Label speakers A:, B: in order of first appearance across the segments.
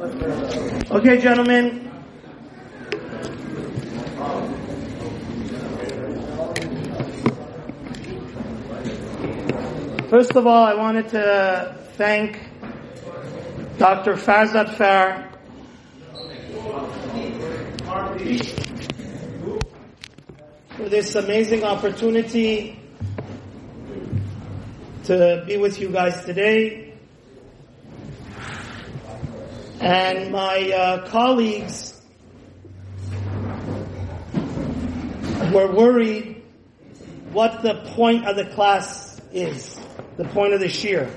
A: Okay, gentlemen. First of all, I wanted to thank Dr. Farzad Far for this amazing opportunity to be with you guys today. And my uh, colleagues were worried what the point of the class is, the point of the shiur.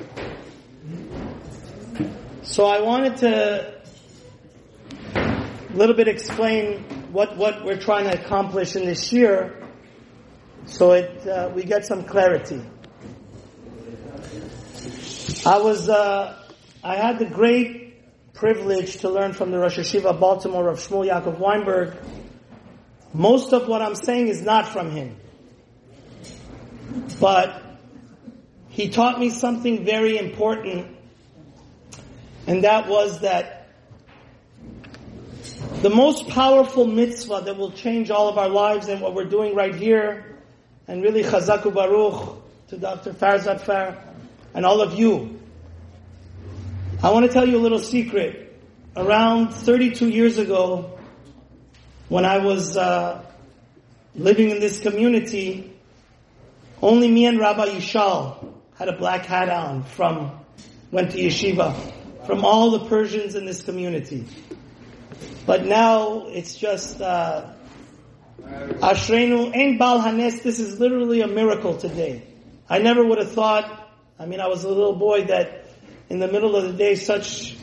A: So I wanted to a little bit explain what, what we're trying to accomplish in this year so it, uh, we get some clarity. I was, uh, I had the great privilege to learn from the Rosh Yeshiva Baltimore of Shmuel Yaakov Weinberg. Most of what I'm saying is not from him. But he taught me something very important, and that was that the most powerful mitzvah that will change all of our lives and what we're doing right here, and really Chazaku Baruch to Dr. Farzad Far and all of you, I want to tell you a little secret. Around 32 years ago, when I was uh, living in this community, only me and Rabbi Yishal had a black hat on from, went to yeshiva, from all the Persians in this community. But now it's just, uh, Ashrenu Ein Bal Hanes, this is literally a miracle today. I never would have thought, I mean, I was a little boy that in the middle of the day, such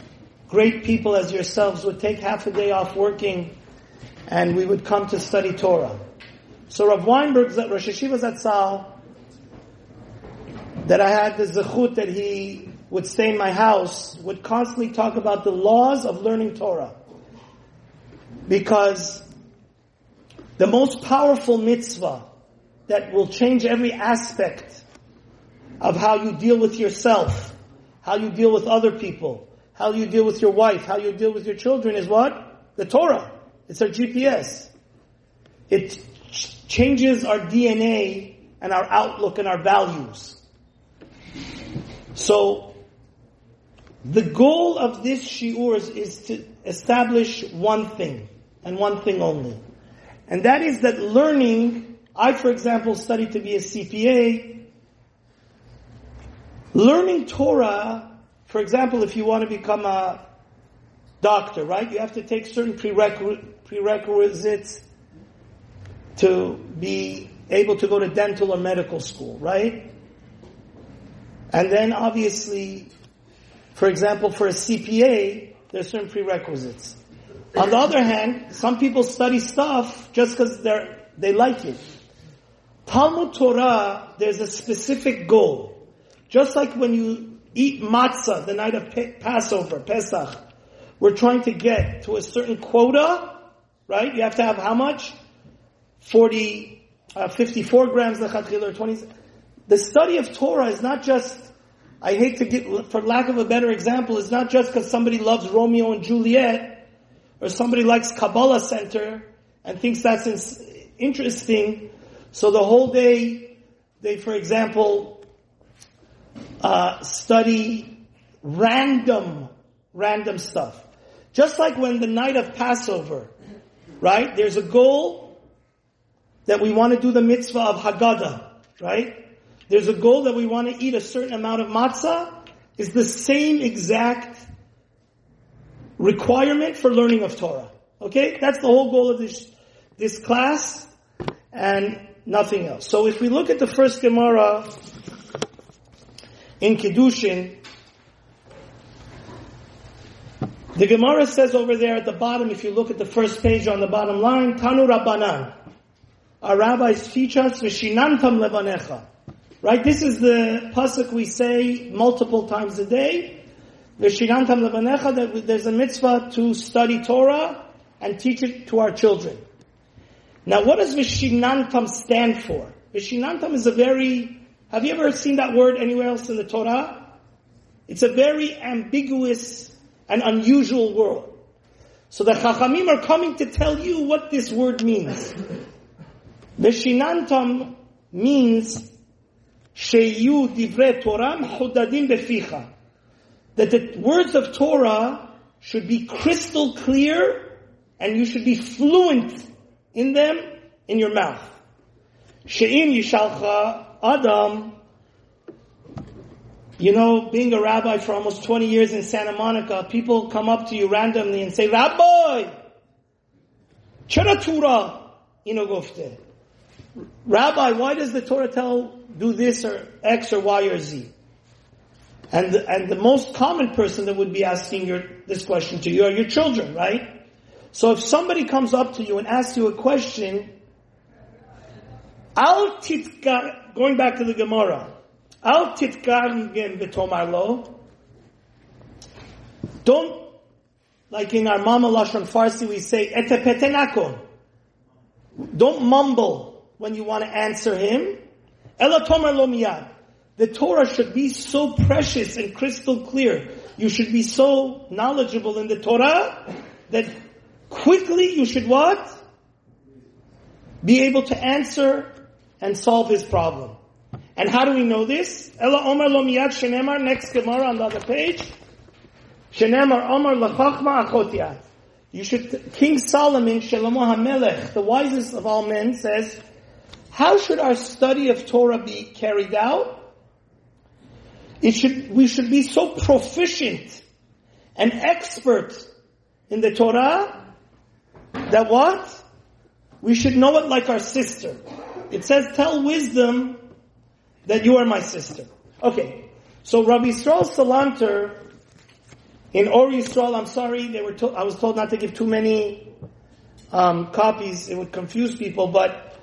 A: great people as yourselves would take half a day off working and we would come to study Torah. So Rav Weinberg's at Rosh Yeshiva Zatzal, that I had the zechut that he would stay in my house, would constantly talk about the laws of learning Torah. Because the most powerful mitzvah that will change every aspect of how you deal with yourself how you deal with other people, how you deal with your wife, how you deal with your children is what? The Torah. It's our GPS. It ch- changes our DNA and our outlook and our values. So, the goal of this shiur is, is to establish one thing, and one thing only. And that is that learning, I for example studied to be a CPA, Learning Torah, for example, if you want to become a doctor, right? You have to take certain prerequisites to be able to go to dental or medical school, right? And then obviously, for example, for a CPA, there's certain prerequisites. On the other hand, some people study stuff just because they're, they like it. Talmud Torah, there's a specific goal. Just like when you eat matzah the night of Passover, Pesach, we're trying to get to a certain quota, right? You have to have how much? 40, uh, 54 grams or 20. The study of Torah is not just, I hate to get, for lack of a better example, it's not just because somebody loves Romeo and Juliet, or somebody likes Kabbalah Center, and thinks that's interesting, so the whole day, they, for example, uh, study random, random stuff. Just like when the night of Passover, right? There's a goal that we want to do the mitzvah of Haggadah, right? There's a goal that we want to eat a certain amount of matzah. Is the same exact requirement for learning of Torah. Okay? That's the whole goal of this, this class and nothing else. So if we look at the first Gemara, in Kiddushin, the Gemara says over there at the bottom, if you look at the first page on the bottom line, Tanu Rabbanan. Our rabbis teach us, Vishinantam levanecha. Right? This is the pasuk we say multiple times a day. Vishinantam levanecha, that there's a mitzvah to study Torah and teach it to our children. Now what does Vishinantam stand for? Vishinantam is a very have you ever seen that word anywhere else in the Torah? It's a very ambiguous and unusual word. So the Chachamim are coming to tell you what this word means. Veshinantam means Sheyu divrei Torah hudadim beficha. That the words of Torah should be crystal clear and you should be fluent in them in your mouth. She'im yishalcha adam. You know, being a rabbi for almost 20 years in Santa Monica, people come up to you randomly and say, Rabbi, chara Torah inogofte. Rabbi, why does the Torah tell do this or X or Y or Z? And the, and the most common person that would be asking your, this question to you are your children, right? So if somebody comes up to you and asks you a question, Al titkar, going back to the Gemara, Al titkargen b'tomar lo. Don't, like in our Mama Lashon Farsi, we say, etepetenako. Don't mumble when you want to answer him. Ela tomar lo miyad. The Torah should be so precious and crystal clear. You should be so knowledgeable in the Torah that quickly you should what? Be able to answer and solve his problem. And how do we know this? Ella Omer lo shenemar, next Gemara on the other page. Shenemar Omer lachachma achotiat. You should, King Solomon, Shlomo HaMelech, the wisest of all men, says, how should our study of Torah be carried out? It should, we should be so proficient and expert in the Torah that what? We should know it like our sister. It says, tell wisdom that you are my sister. Okay. So Rabbi Yisrael Salanter, in Or Yisrael, I'm sorry, they were to- I was told not to give too many um, copies. It would confuse people, but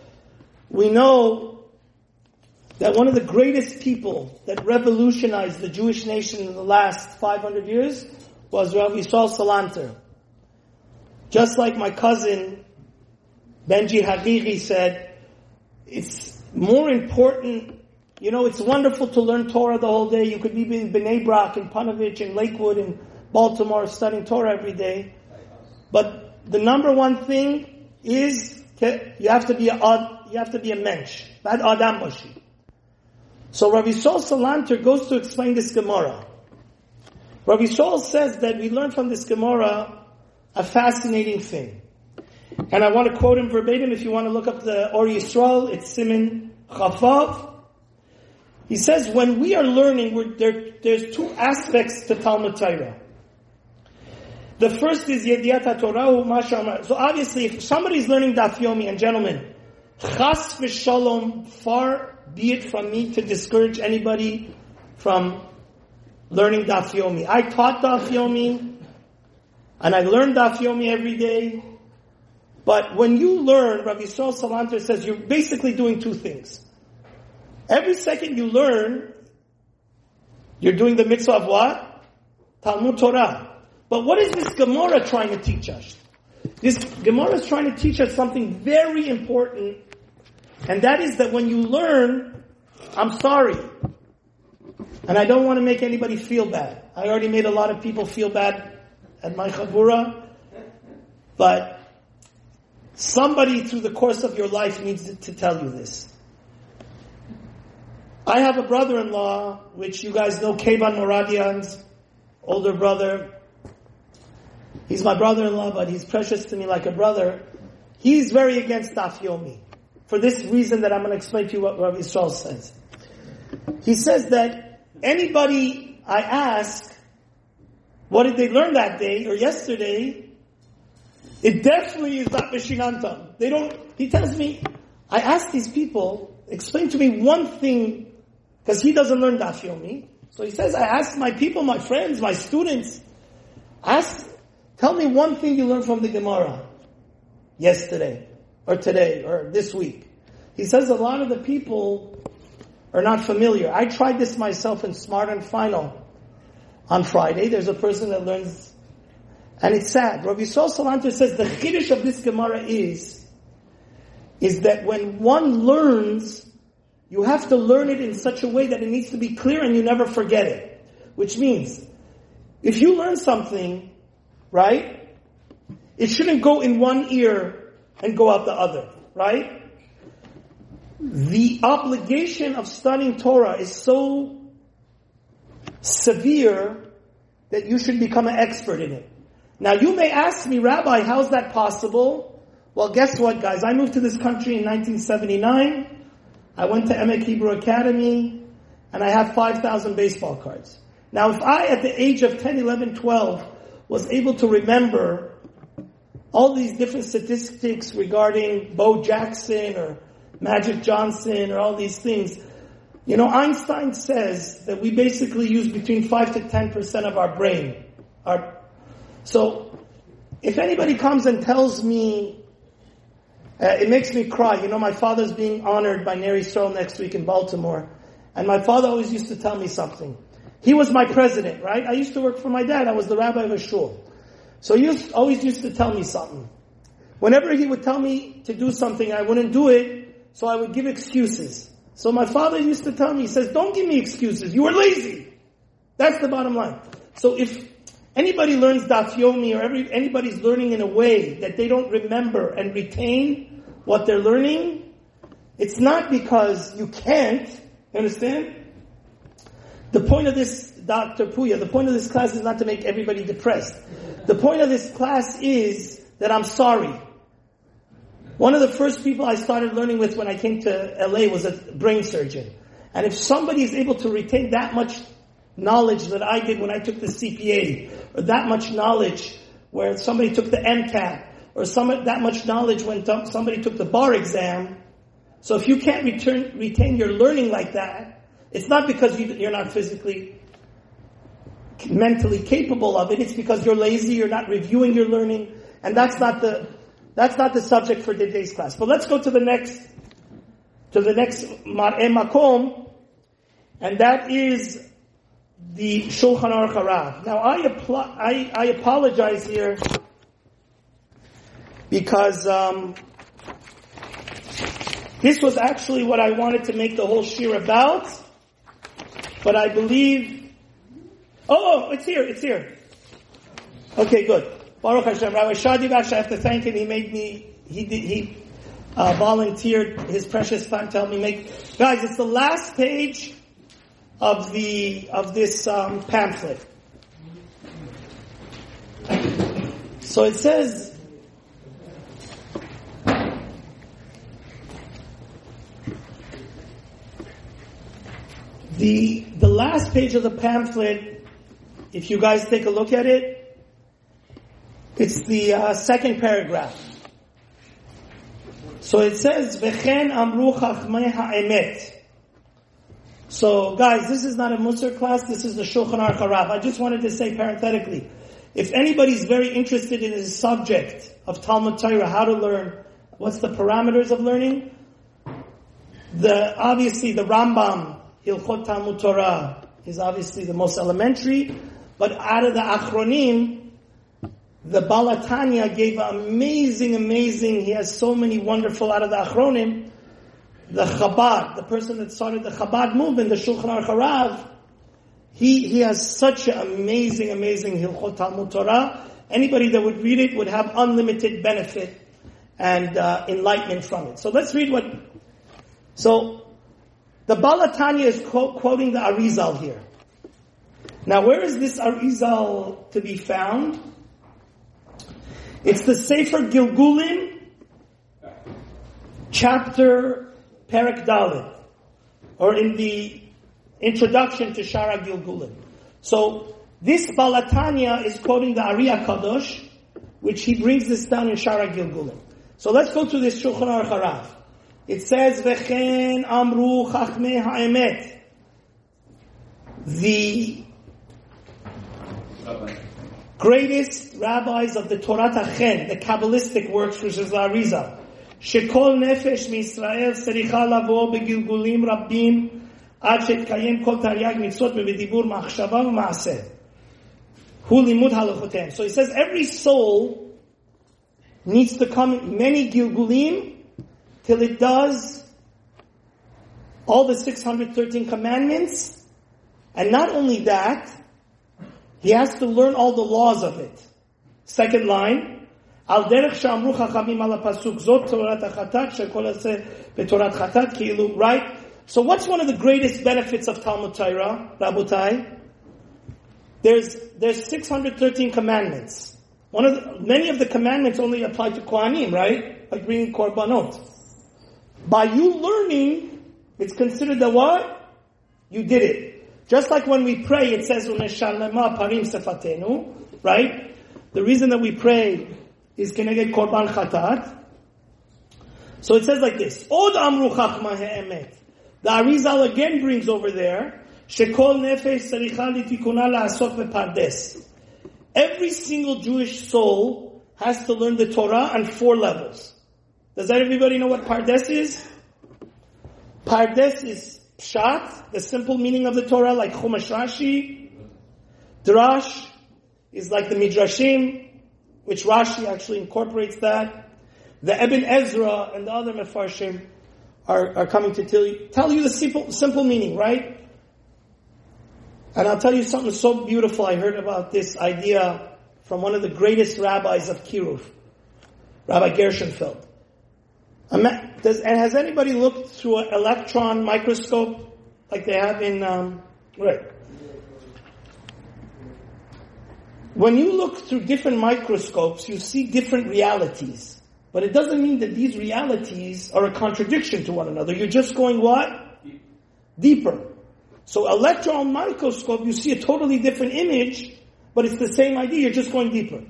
A: we know that one of the greatest people that revolutionized the Jewish nation in the last 500 years was Rabbi Yisrael Salanter. Just like my cousin Benji Hariri said, it's more important, you know, it's wonderful to learn Torah the whole day. You could be in Bnei Brak, in Panovich, in Lakewood, in Baltimore, studying Torah every day. But the number one thing is you have to be a you have to be a mensch, bad adam bashi. So Rabbi Saul Salanter goes to explain this Gemara. Rabbi Saul says that we learn from this Gemara a fascinating thing. And I want to quote him verbatim if you want to look up the Or Yisrael, it's Simin Chafav. He says, when we are learning, there, there's two aspects to Talmud Torah. The first is Yediat Torah, Masha So obviously, if somebody's learning Daf Yomi, and gentlemen, Chas v'shalom, far be it from me to discourage anybody from learning Daf Yomi. I taught Daf Yomi, and I learned Daf Yomi every day. But when you learn, Rabbi Yisrael Salanter says you're basically doing two things. Every second you learn, you're doing the mitzvah of what? Talmud Torah. But what is this Gemara trying to teach us? This Gemara is trying to teach us something very important, and that is that when you learn, I'm sorry, and I don't want to make anybody feel bad. I already made a lot of people feel bad at my chabura, but somebody through the course of your life needs to tell you this. I have a brother-in-law, which you guys know, Kevan Moradian's older brother. He's my brother-in-law, but he's precious to me like a brother. He's very against Daf Yomi. For this reason that I'm going to explain to you what Rabbi Yisrael says. He says that anybody I ask, what did they learn that day or yesterday? It definitely is not Mishinantam. They don't, he tells me, I ask these people, explain to me one thing, because he doesn't learn Dafyomi. So he says, I ask my people, my friends, my students, ask, tell me one thing you learned from the Gemara yesterday, or today, or this week. He says a lot of the people are not familiar. I tried this myself in Smart and Final on Friday. There's a person that learns, and it's sad. Rabbi Yisrael Salanter says the chiddush of this Gemara is, is that when one learns, you have to learn it in such a way that it needs to be clear and you never forget it. Which means, if you learn something, right, it shouldn't go in one ear and go out the other, right? The obligation of studying Torah is so severe that you should become an expert in it. Now you may ask me, Rabbi, how's that possible? Well, guess what, guys? I moved to this country in 1979. I went to Emek Hebrew Academy, and I have 5,000 baseball cards. Now, if I, at the age of 10, 11, 12, was able to remember all these different statistics regarding Bo Jackson or Magic Johnson or all these things, you know, Einstein says that we basically use between 5 to 10% of our brain. Our, so, if anybody comes and tells me, uh, it makes me cry. You know, my father's being honored by Ner Yisrael next week in Baltimore. And my father always used to tell me something. He was my president, right? I used to work for my dad. I was the rabbi of a shul. So he used, always used to tell me something. Whenever he would tell me to do something, I wouldn't do it, so I would give excuses. So my father used to tell me, he says, don't give me excuses. You are lazy. That's the bottom line. So if anybody learns daf yomi or every, anybody's learning in a way that they don't remember and retain what they're learning, it's not because you can't, understand? The point of this, Dr. Puya, the point of this class is not to make everybody depressed. The point of this class is that I'm sorry. One of the first people I started learning with when I came to LA was a brain surgeon. And if somebody is able to retain that much knowledge that I did when I took the CPA, or that much knowledge where somebody took the MCAT, or some, that much knowledge when somebody took the bar exam, so if you can't return, retain your learning like that, it's not because you, you're not physically, mentally capable of it, it's because you're lazy, you're not reviewing your learning, and that's not the, that's not the subject for today's class. But let's go to the next, to the next Mar'e Makom, and that is the Shulchan Aruch Harav. Now I, apply, I, I apologize here because um, this was actually what I wanted to make the whole shiur about, but I believe. Oh, oh it's here! It's here. Okay, good. Baruch Hashem. Rabbi Shadi Bash, I have to thank him. He made me, he did, he uh, volunteered his precious time to help me make. Guys, it's the last page of the, of this um, pamphlet. So it says, the, the last page of the pamphlet, if you guys take a look at it, it's the uh, second paragraph. So it says. So, guys, this is not a Musar class. This is the Shulchan Aruch Harav. I just wanted to say parenthetically, if anybody's very interested in the subject of Talmud Torah, how to learn, what's the parameters of learning? The obviously the Rambam Hilchot Talmud Torah is obviously the most elementary, but out of the Achronim, the Baal HaTanya gave amazing, amazing, he has so many wonderful out of the Achronim. The Chabad, the person that started the Chabad movement, the Shulchan Aruch Harav, he, he has such an amazing, amazing Hilchot Talmud Torah. Anybody that would read it would have unlimited benefit and uh, enlightenment from it. So let's read what. So the Baal HaTanya is quote, quoting the Arizal here. Now, where is this Arizal to be found? It's the Sefer Gilgulim, chapter Perak Dalit, or in the introduction to Shara Gilgulim. So this Baal HaTanya is quoting the Ari HaKadosh, which he brings this down in Shara Gilgulim. So let's go to this Shulchan Aruch Harav. It says, "V'chen amru chachmei ha'emet." The greatest rabbis of the Torah Tachen, the Kabbalistic works, which is the Arizal. שכל נפש מישראל צריכה לבוא בגלגולים רבים עד שיתקיים כל תרי"ג מצוות ובדיבור מחשבה ומעשה. הוא לימוד הלכותיהם. So he says every soul needs to come many gilgulim till it does all the 613 commandments. And not only that, He has to learn all the laws of it. Second line, Al derech שאמרו חכמים על הפסוק, זאת תורת החטאת, שכל עשה בתורת חטאת, כאילו, right? So what's one of the greatest benefits of Talmud Torah, Rabotai? There's, there's 613 commandments. One of the, many of the commandments only apply to Kohanim, right? Like bringing korbanot. By you learning, it's considered the what? You did it. Just like when we pray, it says, parim sefatenu, right? The reason that we pray is get korban chatat. So it says like this, Od amru chachma he'emet. The Arizal again brings over there, Shekol nefesh tzaricha litikuna la'asot bepardes. Every single Jewish soul has to learn the Torah on four levels. Does everybody know what Pardes is? Pardes is Pshat, the simple meaning of the Torah, like Chumash Rashi. Drash is like the Midrashim, which Rashi actually incorporates that. The Ibn Ezra and the other Mefarshim are, are coming to tell you, tell you the simple, simple meaning, right? And I'll tell you something so beautiful. I heard about this idea from one of the greatest rabbis of Kiruv, Rabbi Gershenfeld. Does, and has anybody looked through an electron microscope like they have in, um, right? When you look through different microscopes, you see different realities. But it doesn't mean that these realities are a contradiction to one another. You're just going what? Deeper. So electron microscope, you see a totally different image, but it's the same idea, you're just going deeper.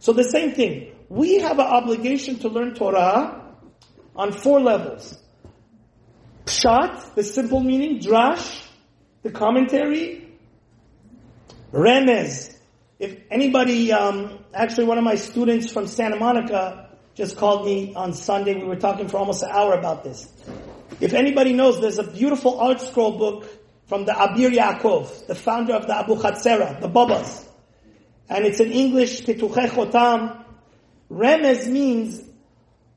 A: So the same thing. We have an obligation to learn Torah on four levels. Pshat, the simple meaning, drash, the commentary, remez. If anybody, um, actually one of my students from Santa Monica just called me on Sunday, we were talking for almost an hour about this. If anybody knows, there's a beautiful ArtScroll book from the Abir Yaakov, the founder of the Abu Chatzera, the Babas. And it's in English, Pituchei Chotam. Remez means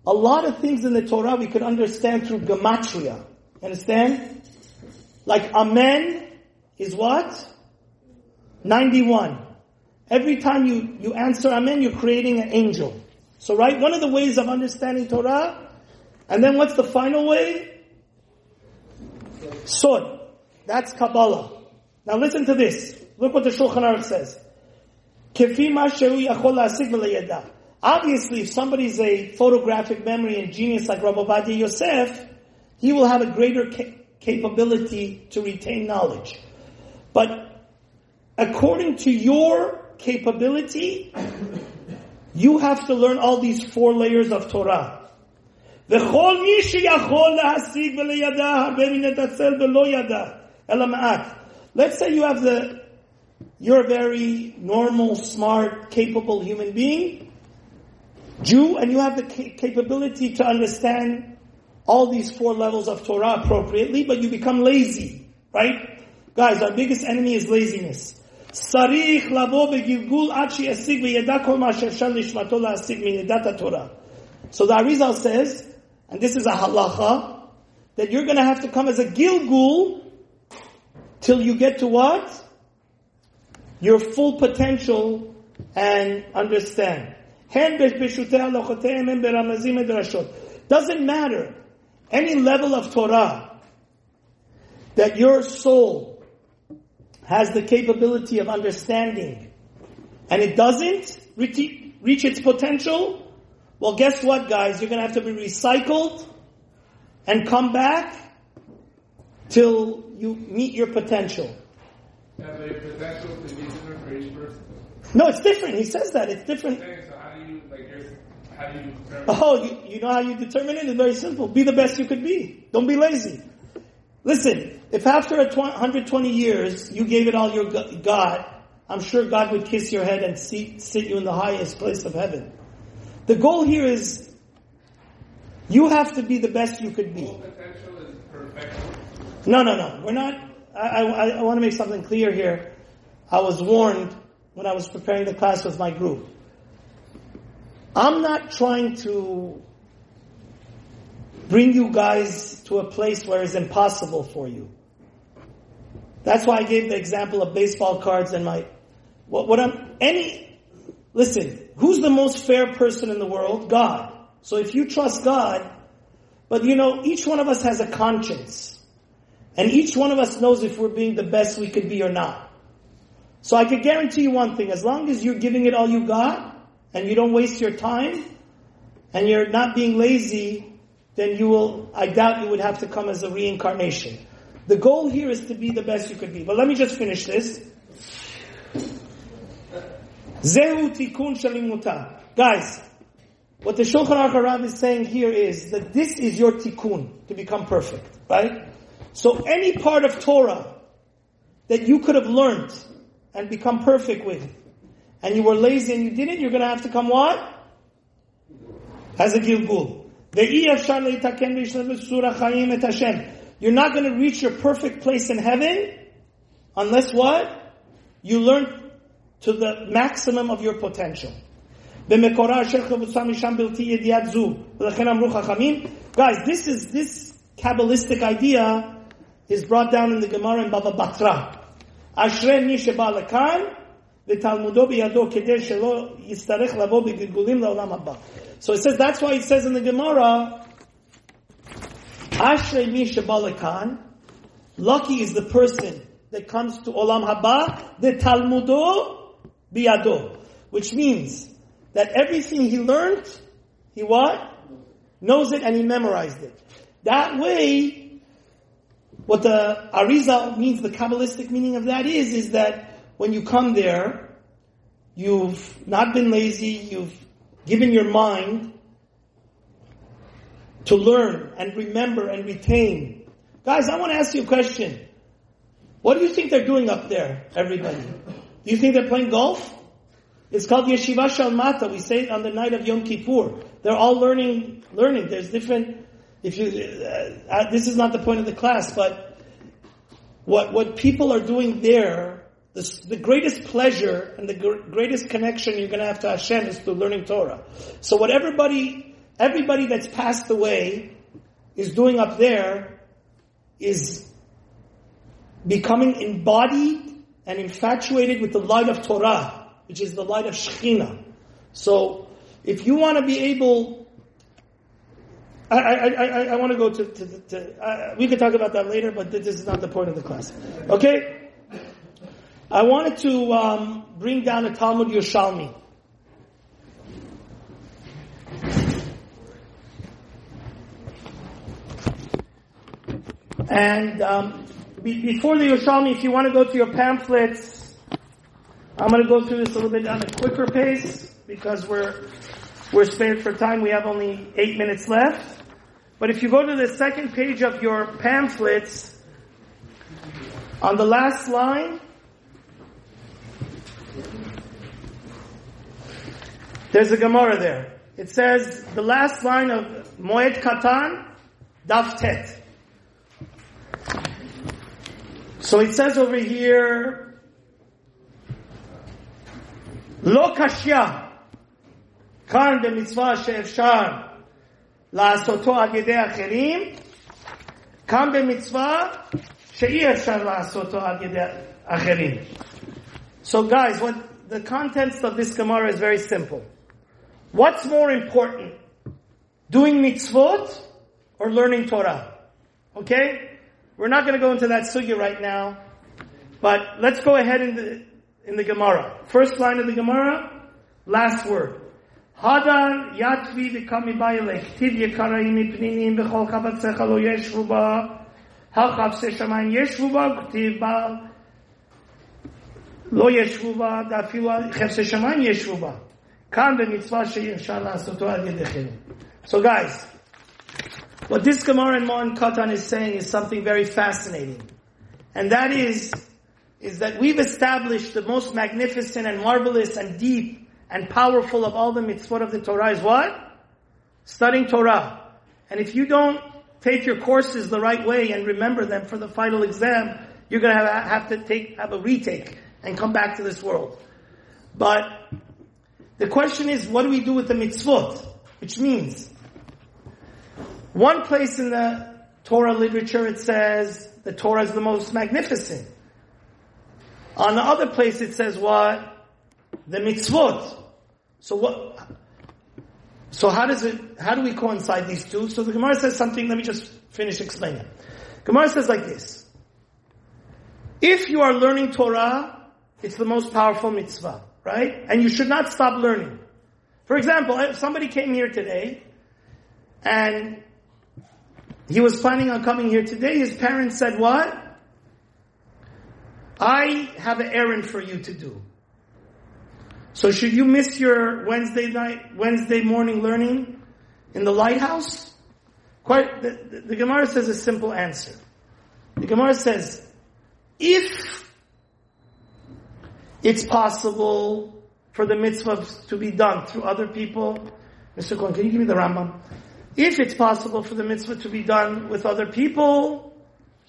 A: a lot of things in the Torah we could understand through gematria. Understand? Like Amen is what? 91. Every time you, you answer Amen, you're creating an angel. So right, one of the ways of understanding Torah, and then what's the final way? Sod. That's Kabbalah. Now listen to this. Look what the Shulchan Aruch says. Obviously, if somebody's a photographic memory and genius like Rabbi Yosef, he will have a greater ca- capability to retain knowledge. But according to your capability, you have to learn all these four layers of Torah. וכל מי שיכול להשיג ולידע הרבה מן התצל ולא ידע. Let's say you have the, you're a very normal, smart, capable human being, Jew, and you have the capability to understand all these four levels of Torah appropriately, but you become lazy, right? Guys, our biggest enemy is laziness. צריך לבוא בגלגול עד שישיג וידע כל מה שאפשר לשמתו להשיג מנדת התורה. So the Arizal says, and this is a halacha, that you're going to have to come as a gilgul till you get to what? Your full potential and understand. Doesn't matter. Any level of Torah that your soul has the capability of understanding and it doesn't reach its potential, well guess what guys? You're gonna have to be recycled and come back till you meet your potential.
B: potential to be different for each person?
A: No, it's different. He says that. It's different.
B: So how do you, like, how do you determine?
A: Oh, you, you know how you determine it? It's very simple. Be the best you could be. Don't be lazy. Listen, if after 120 years you gave it all your God, I'm sure God would kiss your head and sit, sit you in the highest place of heaven. The goal here is you have to be the best you could be. No, no, no. We're not. I, I, I want to make something clear here. I was warned when I was preparing the class with my group. I'm not trying to bring you guys to a place where it's impossible for you. That's why I gave the example of baseball cards and my What, what I'm, any, listen, who's the most fair person in the world? God. So if you trust God, but you know, each one of us has a conscience. And each one of us knows if we're being the best we could be or not. So I could guarantee you one thing, as long as you're giving it all you got, and you don't waste your time, and you're not being lazy, then you will, I doubt you would have to come as a reincarnation. The goal here is to be the best you could be. But let me just finish this. Zehu tikun shalimuta. Guys, what the Shulchan Aruch is saying here is that this is your tikkun to become perfect, right? So any part of Torah that you could have learned and become perfect with, and you were lazy and you didn't, you're going to have to come what? As a Gilgul. You're not going to reach your perfect place in heaven unless what? You learn to the maximum of your potential. Guys, this is, this Kabbalistic idea is brought down in the Gemara in Baba Batra. Ashre mi sheba lekan, v'talmudo biyado kedei shelo yistarech lavo b'gilgulim. So it says, that's why it says in the Gemara, Ashrei mi sheba lucky is the person that comes to Olam Haba, the Talmudo biyado. Which means that everything he learned, he what? Knows it and he memorized it. That way, what the Arizal means, the Kabbalistic meaning of that is, is that when you come there, you've not been lazy, you've given your mind to learn and remember and retain. Guys, I want to ask you a question. What do you think they're doing up there, everybody? Do you think they're playing golf? It's called Yeshiva Shalmata. We say it on the night of Yom Kippur. They're all learning, learning. There's different if you, uh, uh, this is not the point of the class, but what, what people are doing there, the, the greatest pleasure and the gr- greatest connection you're going to have to Hashem is through learning Torah. So what everybody, everybody that's passed away is doing up there is becoming embodied and infatuated with the light of Torah, which is the light of Shekhinah. So, if you want to be able I, I, I, I want to go to, to, to uh, we could talk about that later, but this is not the point of the class. Okay? I wanted to um, bring down a Talmud Yerushalmi. And um, be, before the Yerushalmi, if you want to go to your pamphlets, I'm going to go through this a little bit on a quicker pace because we're we're spared for time. We have only eight minutes left. But if you go to the second page of your pamphlets, on the last line, there's a Gemara there. It says, the last line of Moed Katan, Daf Tet. So it says over here, Lo kashya, kan b'mitzvah she'efshar לעשותו על ידי אחרים, כאן במצווה שאי אפשר לעשותו על ידי אחרים. So guys, what the contents of this Gemara is very simple. What's more important? Doing mitzvot or learning Torah? Okay? We're not going to go into that sugya right now, but let's go ahead in the, in the Gemara. First line of the Gemara, last word. Hadar yatvi v'kami ba'ilech tiv yekarayim mipninim b'chol chavatzecha lo yeshvu ba ha'chav se shamayim yeshvu ba k'tiv ba lo yeshvu ba da'filu ha'chav se shamayim yeshvu ba so guys, what this Gemara and Moed Katan is saying is something very fascinating. And that is, is that we've established the most magnificent and marvelous and deep and powerful of all the mitzvot of the Torah is what? Studying Torah. And if you don't take your courses the right way and remember them for the final exam, you're gonna have, have to take, have a retake and come back to this world. But the question is, what do we do with the mitzvot? Which means, one place in the Torah literature it says the Torah is the most magnificent. On the other place it says what? the mitzvot. So what? So how does it? How do we coincide these two? So the Gemara says something. Let me just finish explaining. Gemara says like this: If you are learning Torah, it's the most powerful mitzvah, right? And you should not stop learning. For example, if somebody came here today, and he was planning on coming here today. His parents said, "What? I have an errand for you to do." So should you miss your Wednesday night, Wednesday morning learning in the lighthouse? Quite, the, the, the Gemara says a simple answer. The Gemara says, if it's possible for the mitzvah to be done through other people, Mr. Cohen, can you give me the Rambam? If it's possible for the mitzvah to be done with other people,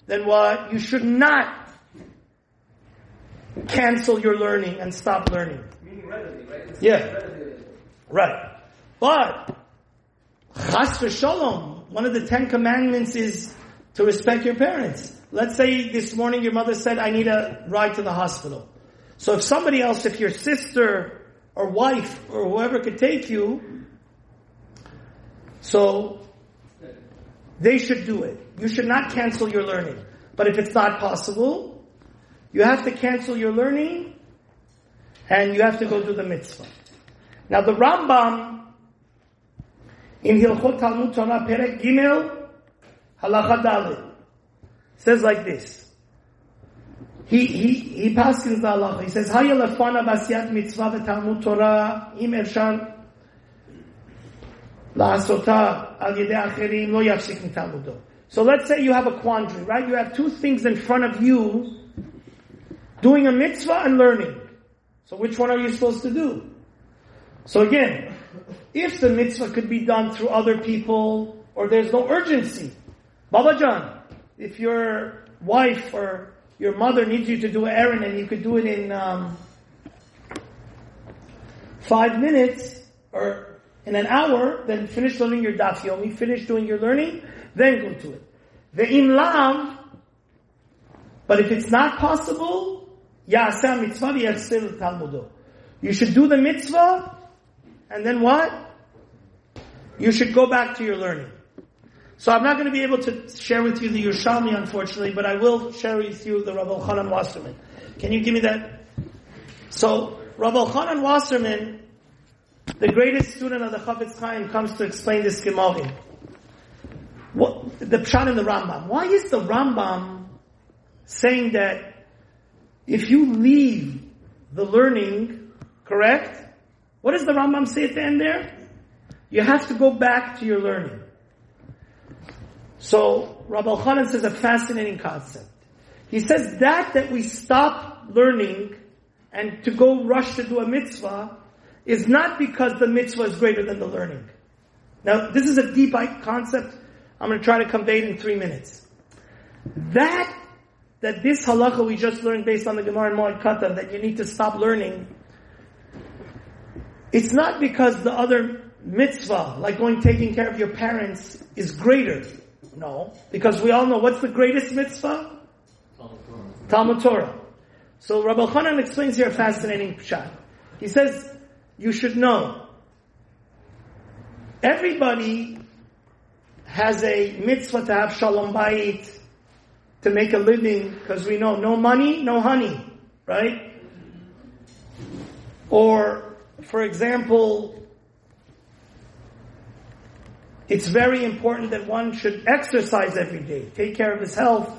A: then what? You should not cancel your learning and stop learning. Meaning readily, right? Yeah. Right. But, chas v'shalom, one of the Ten Commandments is to respect your parents. Let's say this morning your mother said, I need a ride to the hospital. So if somebody else, if your sister or wife or whoever could take you, so they should do it. You should not cancel your learning. But if it's not possible, you have to cancel your learning and you have to go do the mitzvah. Now the Rambam in Hilchot Talmud Torah Perek Gimel Halacha Dalit says like this. He he he passes the halacha. He says, "Hayya lefana basiyat mitzvah v'talmud Torah im ershan la'asota al yedei acherim lo yafsik mitalmudo." So let's say you have a quandary, right? You have two things in front of you, doing a mitzvah and learning. So which one are you supposed to do? So again, if the mitzvah could be done through other people, or there's no urgency, Baba John, if your wife or your mother needs you to do an errand and you could do it in um, five minutes or in an hour, then finish learning your daf yomi, finish doing your learning, then go to it. The imlav, but if it's not possible, Ya'asa mitzvah v'yachsil talmudo. You should do the mitzvah, and then what? You should go back to your learning. So I'm not going to be able to share with you the Yerushalmi, unfortunately, but I will share with you the Rabbi Chanan Wasserman. Can you give me that? So, Rabbi Chanan Wasserman, the greatest student of the Chafetz Chaim, comes to explain this Gemalim. What, the Pshat in the Rambam. Why is the Rambam saying that if you leave the learning, correct? What does the Rambam say at the end there? You have to go back to your learning. So, Rabbi Khanan says a fascinating concept. He says that that we stop learning and to go rush to do a mitzvah is not because the mitzvah is greater than the learning. Now, this is a deep concept. I'm going to try to convey it in three minutes. That that this halacha we just learned based on the Gemara and Moed Katan, that you need to stop learning, it's not because the other mitzvah, like going taking care of your parents, is greater. No. Because we all know what's the greatest mitzvah? Talmud Torah. So Rabbi Chanan explains here a fascinating shot. He says, you should know, everybody has a mitzvah to have shalom bayit, to make a living because we know no money, no honey, right? Or, for example, it's very important that one should exercise every day, take care of his health.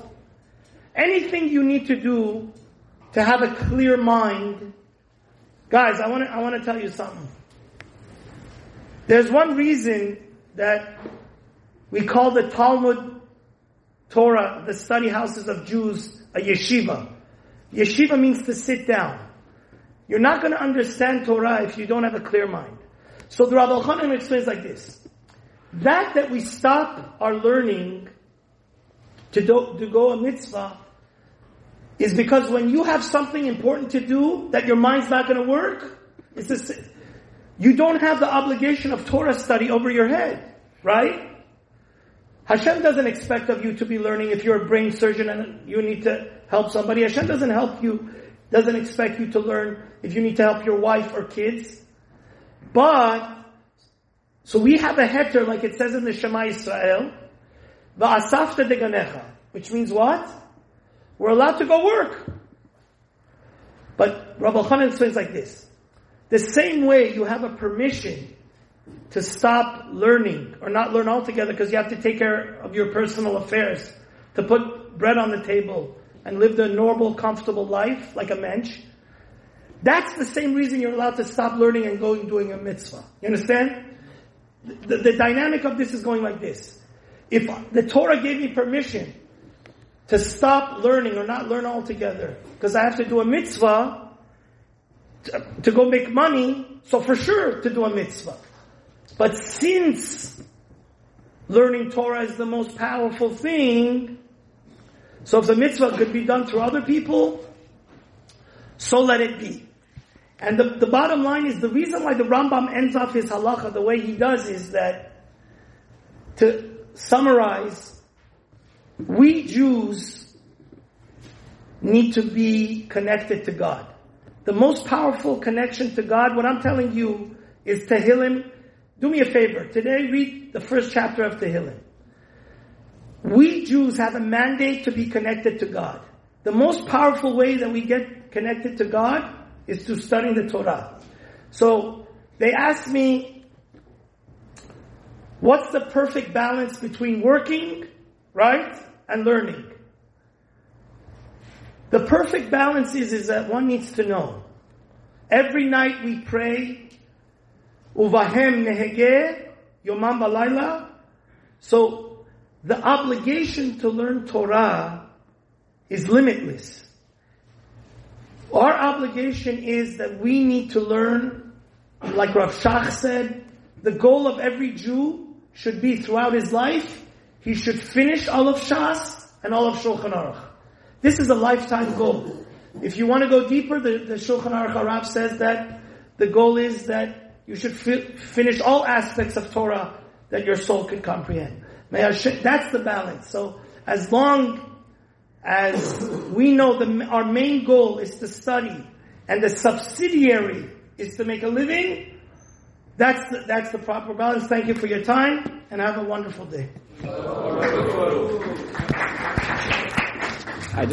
A: Anything you need to do to have a clear mind. Guys, I want to, I want to tell you something. There's one reason that we call the Talmud Torah, the study houses of Jews, a yeshiva. Yeshiva means to sit down. You're not going to understand Torah if you don't have a clear mind. So the Rabbi Chanan explains like this. That that we stop our learning to, do, to go a mitzvah is because when you have something important to do that your mind's not going to work, it's you don't have the obligation of Torah study over your head, right? Hashem doesn't expect of you to be learning if you're a brain surgeon and you need to help somebody. Hashem doesn't help you Doesn't expect you to learn if you need to help your wife or kids. But, so we have a heter, like it says in the Shema Israel, Va'asafta deganecha, which means what? We're allowed to go work. But Rabbi Chanan explains like this. The same way you have a permission to stop learning or not learn altogether because you have to take care of your personal affairs, to put bread on the table and live the normal, comfortable life like a mensch. That's the same reason you're allowed to stop learning and going doing a mitzvah. You understand? The, the dynamic of this is going like this. If the Torah gave me permission to stop learning or not learn altogether because I have to do a mitzvah to, to go make money, so for sure to do a mitzvah. But since learning Torah is the most powerful thing, so if the mitzvah could be done through other people, so let it be. And the, the bottom line is the reason why the Rambam ends off his halacha the way he does is that to summarize, we Jews need to be connected to God. The most powerful connection to God, what I'm telling you, is Tehillim. Do me a favor. Today, read the first chapter of Tehillim. We Jews have a mandate to be connected to God. The most powerful way that we get connected to God is to study the Torah. So, they asked me, what's the perfect balance between working, right, and learning? The perfect balance is, is that one needs to know. Every night we pray, Uvahem nehege, Yomam balayla. So, the obligation to learn Torah is limitless. Our obligation is that we need to learn, like Rav Shach said, the goal of every Jew should be throughout his life, he should finish all of Shas and all of Shulchan Aruch. This is a lifetime goal. If you want to go deeper, the, the Shulchan Aruch Harav says that the goal is that you should fi- finish all aspects of Torah that your soul can comprehend. That's the balance. So as long as we know the, our main goal is to study and the subsidiary is to make a living, that's the, that's the proper balance. Thank you for your time and have a wonderful day.